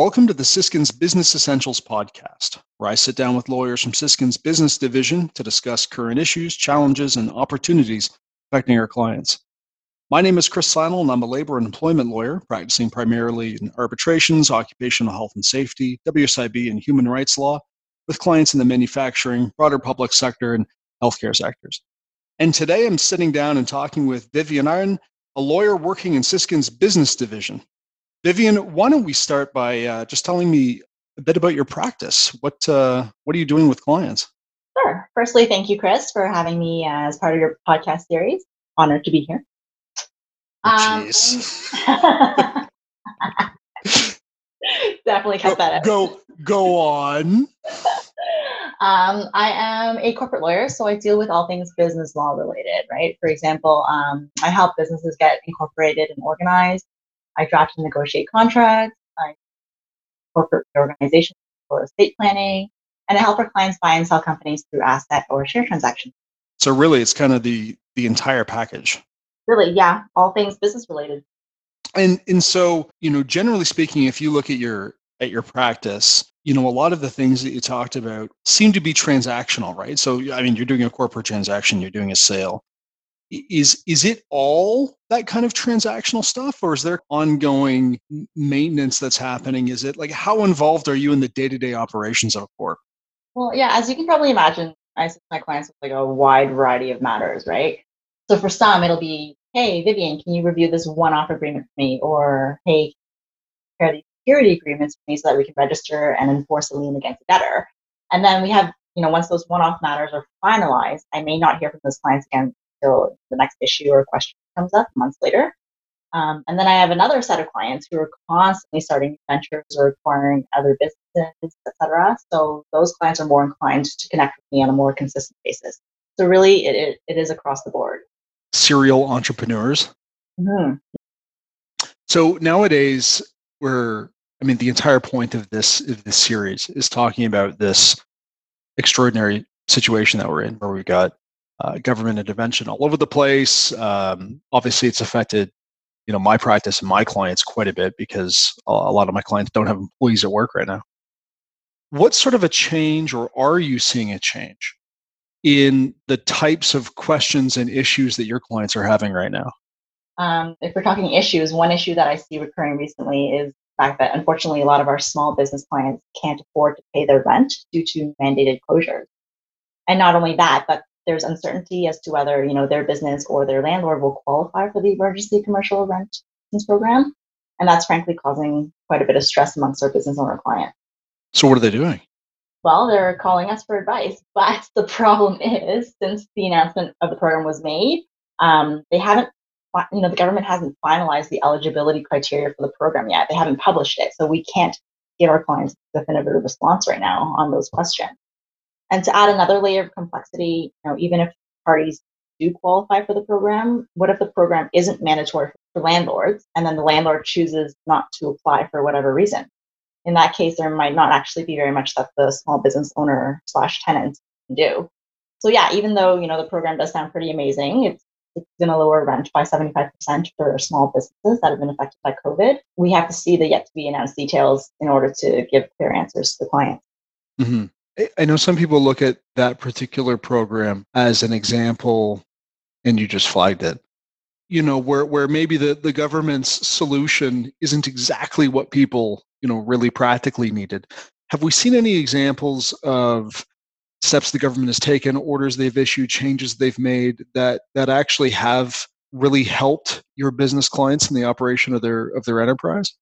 Welcome to the Siskinds Business Essentials podcast, where I sit down with lawyers from Siskinds Business Division to discuss current issues, challenges, and opportunities affecting our clients. My name is Chris Seinel, and I'm a labor and employment lawyer practicing primarily in arbitrations, occupational health and safety, WSIB, and human rights law with clients in the manufacturing, broader public sector, and healthcare sectors. And today I'm sitting down and talking with Vivian Iron, a lawyer working in Siskinds Business Division. Vivian, why don't we start by uh, just telling me a bit about your practice? What uh, what are you doing with clients? Sure. Firstly, thank you, Chris, for having me as part of your podcast series. Honored to be here. Oh, jeez. Um, definitely cut go, that out. go go on. Um, I am a corporate lawyer, so I deal with all things business law related, right? For example, um, I help businesses get incorporated and organized. I draft and negotiate contracts. I corporate organizations for estate planning, and I help our clients buy and sell companies through asset or share transactions. So really, it's kind of the the entire package. Really, yeah, all things business related. And and so you know, generally speaking, if you look at your at your practice, you know, a lot of the things that you talked about seem to be transactional, right? So, I mean, you're doing a corporate transaction, you're doing a sale. Is is it all that kind of transactional stuff, or is there ongoing maintenance that's happening? Is it like how involved are you in the day to day operations of a corp? Well, yeah, as you can probably imagine, I assist my clients with like a wide variety of matters, right? So for some, it'll be, hey, Vivian, can you review this one-off agreement for me? Or hey, prepare these security agreements for me so that we can register and enforce a lien against a debtor. And then we have, you know, once those one-off matters are finalized, I may not hear from those clients again until the next issue or question comes up months later. Um, and then I have another set of clients who are constantly starting ventures or acquiring other businesses, etc. So those clients are more inclined to connect with me on a more consistent basis. So really, it, it, it is across the board. Serial entrepreneurs. Mm-hmm. So nowadays, we're I mean, the entire point of this of this series is talking about this extraordinary situation that we're in, where we've got uh, government intervention all over the place. Um, obviously, it's affected, you know, my practice and my clients quite a bit because a lot of my clients don't have employees at work right now. What sort of a change, or are you seeing a change in the types of questions and issues that your clients are having right now? Um, if we're talking issues, one issue that I see recurring recently is the fact that unfortunately a lot of our small business clients can't afford to pay their rent due to mandated closures. And not only that, but there's uncertainty as to whether you know their business or their landlord will qualify for the emergency commercial rent program, and that's frankly causing quite a bit of stress amongst our business owner clients. So what are they doing? Well, they're calling us for advice, but the problem is, since the announcement of the program was made, um, they haven't you know, the government hasn't finalized the eligibility criteria for the program yet. They haven't published it. So we can't give our clients a definitive response right now on those questions. And to add another layer of complexity, you know, even if parties do qualify for the program, what if the program isn't mandatory for landlords and then the landlord chooses not to apply for whatever reason? In that case, there might not actually be very much that the small business owner slash tenant can do. So yeah, even though you know the program does sound pretty amazing, it's it's going to lower rent by 75% for small businesses that have been affected by COVID. We have to see the yet to be announced details in order to give clear answers to the client. Mm-hmm. I know some people look at that particular program as an example, and you just flagged it. You know, where where maybe the, the government's solution isn't exactly what people, you know, really practically needed. Have we seen any examples of steps the government has taken, orders they've issued, changes they've made that that actually have really helped your business clients in the operation of their of their enterprise?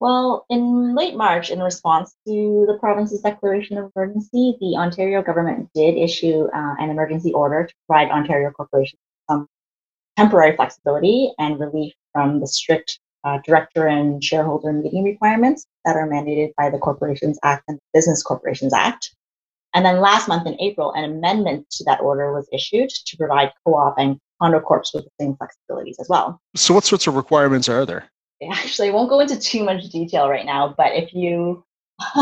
Well, in late March, in response to the province's declaration of emergency, the Ontario government did issue uh, an emergency order to provide Ontario corporations some temporary flexibility and relief from the strict uh, director and shareholder meeting requirements that are mandated by the Corporations Act and the Business Corporations Act. And then last month in April, an amendment to that order was issued to provide co-op and condo corps with the same flexibilities as well. So what sorts of requirements are there? Actually, I won't go into too much detail right now, but if you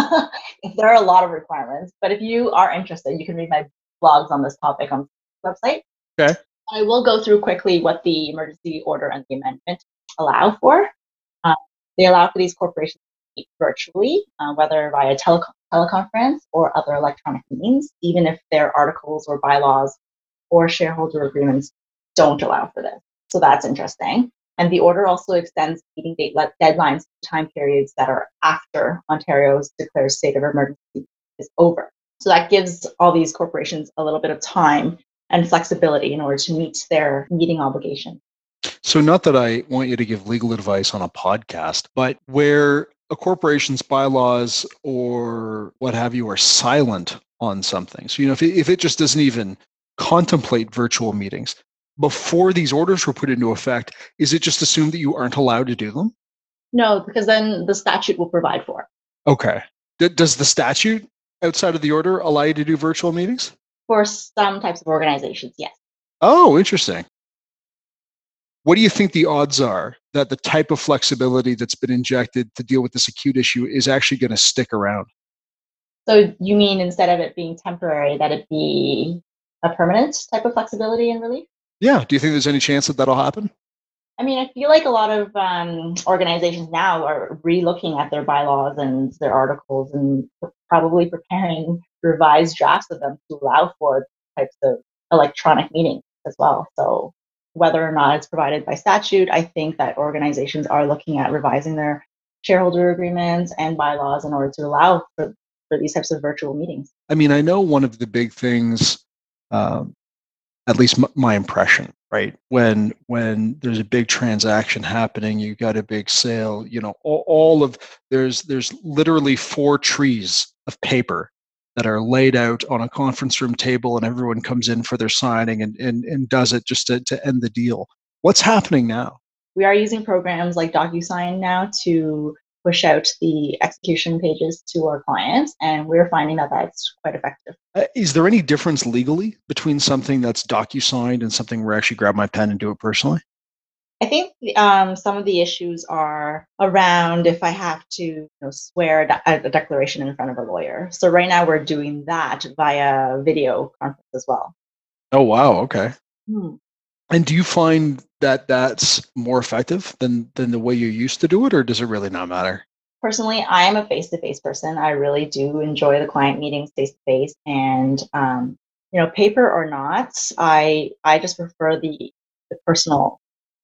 if there are a lot of requirements, but if you are interested, you can read my blogs on this topic on the website. Okay. I will go through quickly what the emergency order and the amendment allow for. Um, they allow for these corporations to meet virtually, uh, whether via tele- teleconference or other electronic means, even if their articles or bylaws or shareholder agreements don't allow for this. So that's interesting. And the order also extends meeting date deadlines to time periods that are after Ontario's declared state of emergency is over. So that gives all these corporations a little bit of time and flexibility in order to meet their meeting obligation. So, not that I want you to give legal advice on a podcast, but where a corporation's bylaws or what have you are silent on something. So, you know, if it, if it just doesn't even contemplate virtual meetings before these orders were put into effect, is it just assumed that you aren't allowed to do them? No, because then the statute will provide for it. Okay. D- does the statute outside of the order allow you to do virtual meetings? For some types of organizations, yes. Oh, interesting. What do you think the odds are that the type of flexibility that's been injected to deal with this acute issue is actually going to stick around? So you mean instead of it being temporary, that it be a permanent type of flexibility and relief? Yeah. Do you think there's any chance that that'll happen? I mean, I feel like a lot of um, organizations now are re-looking at their bylaws and their articles and probably preparing revised drafts of them to allow for types of electronic meetings as well. So whether or not it's provided by statute, I think that organizations are looking at revising their shareholder agreements and bylaws in order to allow for, for these types of virtual meetings. I mean, I know one of the big things um, at least my impression right? When when there's a big transaction happening you got a big sale you know all, all of there's there's literally four trees of paper that are laid out on a conference room table and everyone comes in for their signing and and, and does it just to, to end the deal. What's happening now? We are using programs like DocuSign now to push out the execution pages to our clients, and we're finding that that's quite effective. Uh, is there any difference legally between something that's docu-signed and something where I actually grab my pen and do it personally? I think um, some of the issues are around if I have to you know, swear a, a declaration in front of a lawyer. So right now we're doing that via video conference as well. Oh wow! Okay. Hmm. And do you find that that's more effective than than the way you used to do it, or does it really not matter? Personally, I am a face-to-face person. I really do enjoy the client meetings face-to-face, and um, you know, paper or not, I I just prefer the the personal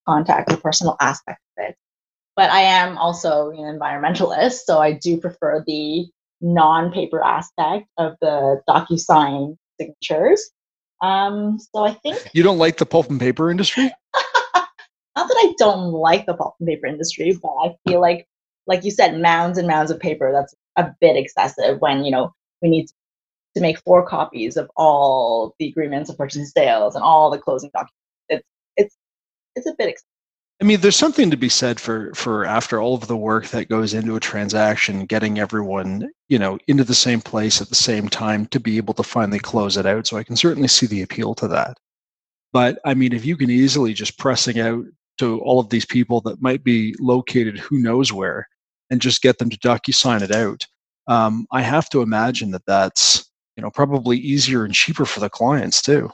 contact, the personal aspect of it. But I am also an environmentalist, so I do prefer the non-paper aspect of the DocuSign signatures. Um, so I think you don't like the pulp and paper industry. Not that I don't like the pulp and paper industry, but I feel like, like you said, mounds and mounds of paper. That's a bit excessive. When you know we need to make four copies of all the agreements of purchase and sales and all the closing documents. It's it's it's a bit excessive. I mean, there's something to be said for for after all of the work that goes into a transaction, getting everyone, you know, into the same place at the same time to be able to finally close it out. So I can certainly see the appeal to that. But I mean, if you can easily just pressing out to all of these people that might be located who knows where and just get them to docu-sign it out, um, I have to imagine that that's you know probably easier and cheaper for the clients too.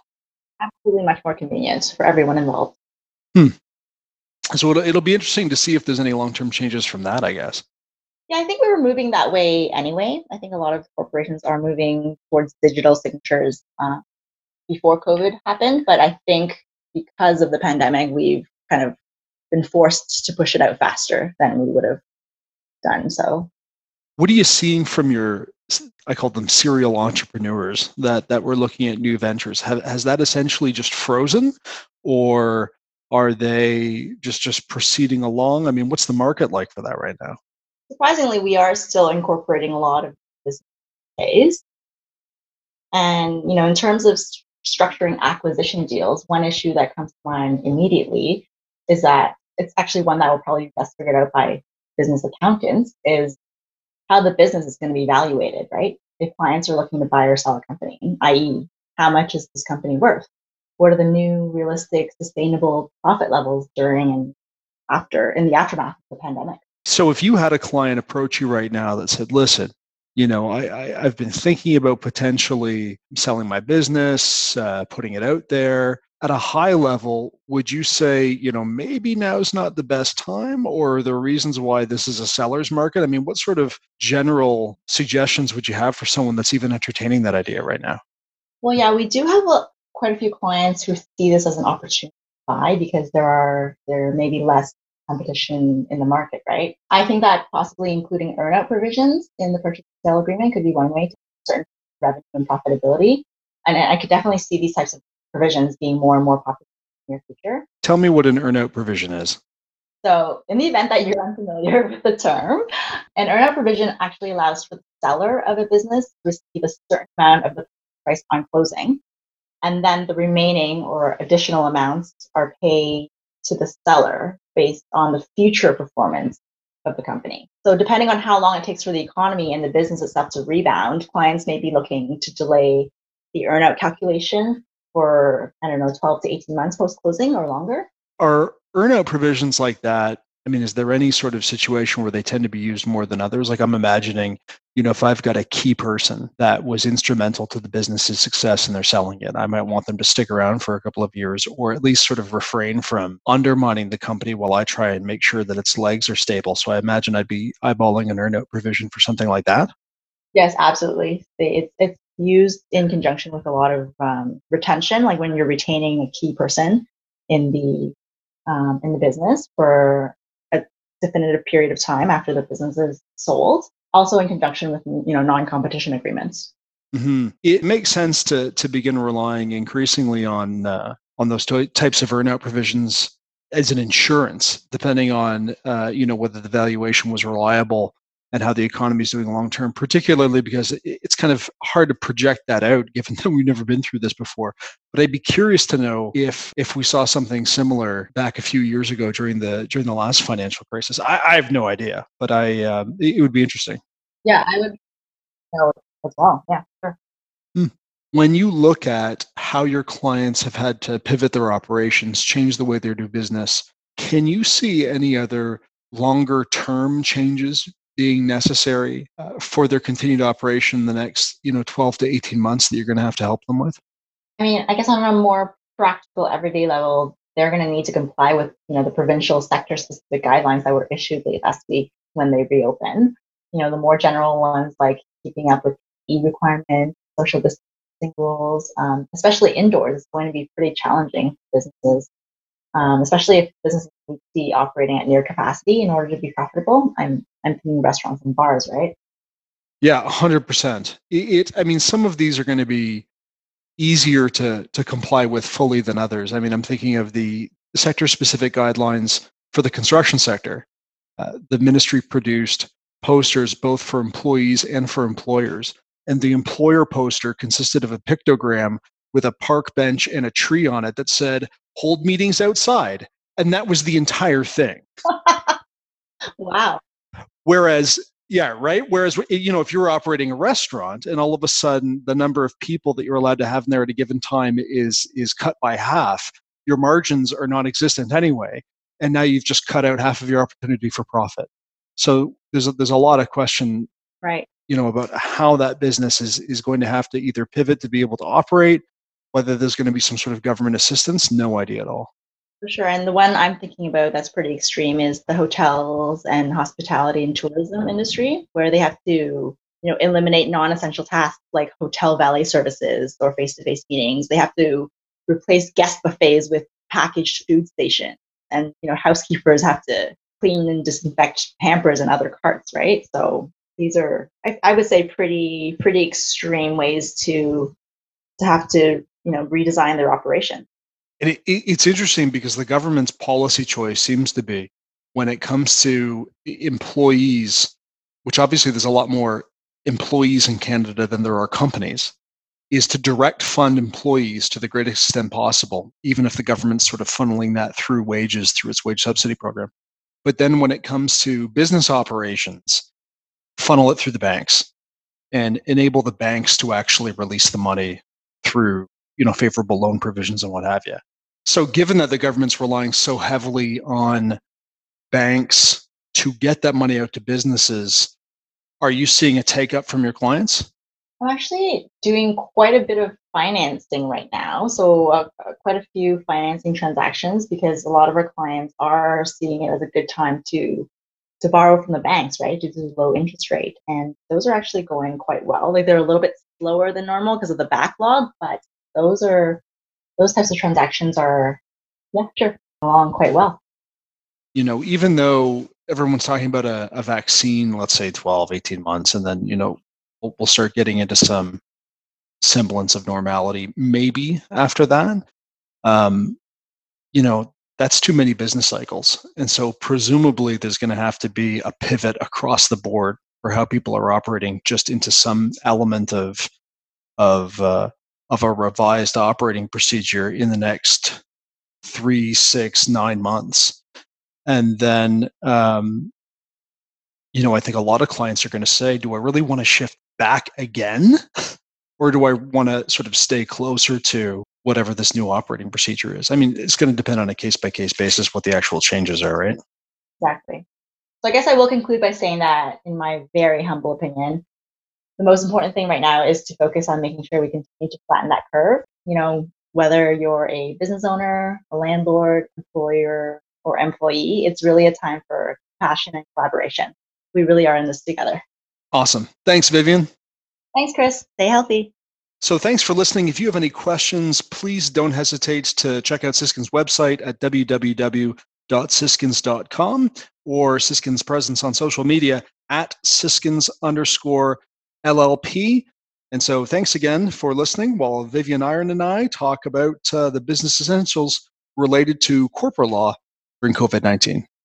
Absolutely, much more convenient for everyone involved. Hmm so it'll, it'll be interesting to see if there's any long-term changes from that i guess. Yeah i think we were moving that way anyway. I think a lot of corporations are moving towards digital signatures uh, before covid happened but i think because of the pandemic we've kind of been forced to push it out faster than we would have done so. What are you seeing from your i call them serial entrepreneurs that that were looking at new ventures? Have, has that essentially just frozen or are they just just proceeding along? I mean, what's the market like for that right now? Surprisingly, we are still incorporating a lot of business days. And you know, in terms of st- structuring acquisition deals, one issue that comes to mind immediately is that it's actually one that will probably be best figured out by business accountants is how the business is going to be evaluated, right? If clients are looking to buy or sell a company, i.e., how much is this company worth? What are the new realistic sustainable profit levels during and after in the aftermath of the pandemic so if you had a client approach you right now that said listen you know I, I have been thinking about potentially selling my business uh, putting it out there at a high level, would you say, you know, maybe now's not the best time, or are there reasons why this is a seller's market? I mean, what sort of general suggestions would you have for someone that's even entertaining that idea right now? Well, yeah, we do have a, quite a few clients who see this as an opportunity to buy because there are there may be less competition in the market, right? I think that possibly including earnout provisions in the purchase sale agreement could be one way to certain revenue and profitability. And I could definitely see these types of provisions being more and more popular in the near future. Tell me what an earnout provision is. So, in the event that you're unfamiliar with the term, an earnout provision actually allows for the seller of a business to receive a certain amount of the price on closing, and then the remaining or additional amounts are paid to the seller based on the future performance of the company. So, depending on how long it takes for the economy and the business itself to rebound, clients may be looking to delay the earnout calculation for, I don't know, 12 to 18 months post closing or longer. Are earnout provisions like that I mean, is there any sort of situation where they tend to be used more than others? Like I'm imagining, you know, if I've got a key person that was instrumental to the business's success and they're selling it, I might want them to stick around for a couple of years or at least sort of refrain from undermining the company while I try and make sure that its legs are stable. So I imagine I'd be eyeballing an earnout provision for something like that. Yes, absolutely. It's, it's used in conjunction with a lot of um, retention, like when you're retaining a key person in the um, in the business for definitive period of time after the business is sold, also in conjunction with you know non-competition agreements. Mm-hmm. It makes sense to to begin relying increasingly on uh, on those types of earnout provisions as an insurance, depending on uh, you know whether the valuation was reliable and how the economy is doing long term, particularly because it's kind of hard to project that out given that we've never been through this before. But I'd be curious to know if if we saw something similar back a few years ago during the during the last financial crisis. I, I have no idea, but I um, it would be interesting. Yeah, I would know as well. Yeah, sure. Hmm. When you look at how your clients have had to pivot their operations, change the way they do business, can you see any other longer term changes being necessary uh, for their continued operation in the next you know 12 to 18 months that you're going to have to help them with? I mean i guess on a more practical everyday level they're going to need to comply with you know the provincial sector specific guidelines that were issued late last week when they reopen you know the more general ones like keeping up with e requirements social distancing rules um, especially indoors is going to be pretty challenging for businesses um, especially if businesses need to be operating at near capacity in order to be profitable. I'm I'm thinking restaurants and bars, right? Yeah, hundred percent. It. I mean, some of these are going to be easier to to comply with fully than others. I mean, I'm thinking of the sector specific guidelines for the construction sector. Uh, the ministry produced posters both for employees and for employers. And the employer poster consisted of a pictogram with a park bench and a tree on it that said, hold meetings outside. And that was the entire thing. wow. Whereas, yeah, right. Whereas, you know, if you're operating a restaurant and all of a sudden the number of people that you're allowed to have in there at a given time is is cut by half, your margins are non-existent anyway, and now you've just cut out half of your opportunity for profit. So there's a, there's a lot of question, right? You know, about how that business is is going to have to either pivot to be able to operate whether there's going to be some sort of government assistance, no idea at all. For sure. And the one I'm thinking about that's pretty extreme is the hotels and hospitality and tourism industry, where they have to, you know, eliminate non-essential tasks like hotel valet services or face-to-face meetings. They have to replace guest buffets with packaged food stations. And, you know, housekeepers have to clean and disinfect hampers and other carts, right? So these are, I, I would say, pretty, pretty extreme ways to to have to you know redesign their operation. And it, it, it's interesting because the government's policy choice seems to be when it comes to employees, which obviously there's a lot more employees in Canada than there are companies, is to direct fund employees to the greatest extent possible, even if the government's sort of funneling that through wages through its wage subsidy program. But then when it comes to business operations, funnel it through the banks and enable the banks to actually release the money through you know favorable loan provisions and what have you. So given that the government's relying so heavily on banks to get that money out to businesses, are you seeing a take up from your clients? I'm actually doing quite a bit of financing right now. So, uh, quite a few financing transactions because a lot of our clients are seeing it as a good time to to borrow from the banks, right, due to the low interest rate. And those are actually going quite well. Like they're a little bit slower than normal because of the backlog, but those are those types of transactions are yeah, sure, along quite well. You know, even though everyone's talking about a, a vaccine, let's say 12, 18 months, and then, you know, we'll, we'll start getting into some semblance of normality maybe after that. Um, you know, that's too many business cycles. And so presumably there's going to have to be a pivot across the board for how people are operating just into some element of of uh, of a revised operating procedure in the next three, six, nine months. And then um, you know, I think a lot of clients are going to say, do I really want to shift back again? Or do I want to sort of stay closer to whatever this new operating procedure is. I mean, it's going to depend on a case by case basis what the actual changes are, right? Exactly. So I guess I will conclude by saying that, in my very humble opinion, the most important thing right now is to focus on making sure we continue to flatten that curve. You know, whether you're a business owner, a landlord, employer, or employee, it's really a time for passion and collaboration. We really are in this together. Awesome. Thanks, Vivian. Thanks, Chris. Stay healthy. So thanks for listening. If you have any questions, please don't hesitate to check out Siskinds' website at www.siskinds.com or Siskinds' presence on social media at Siskinds underscore LLP. And so thanks again for listening while Vivian Iron and I talk about uh, the business essentials related to corporate law during COVID 19.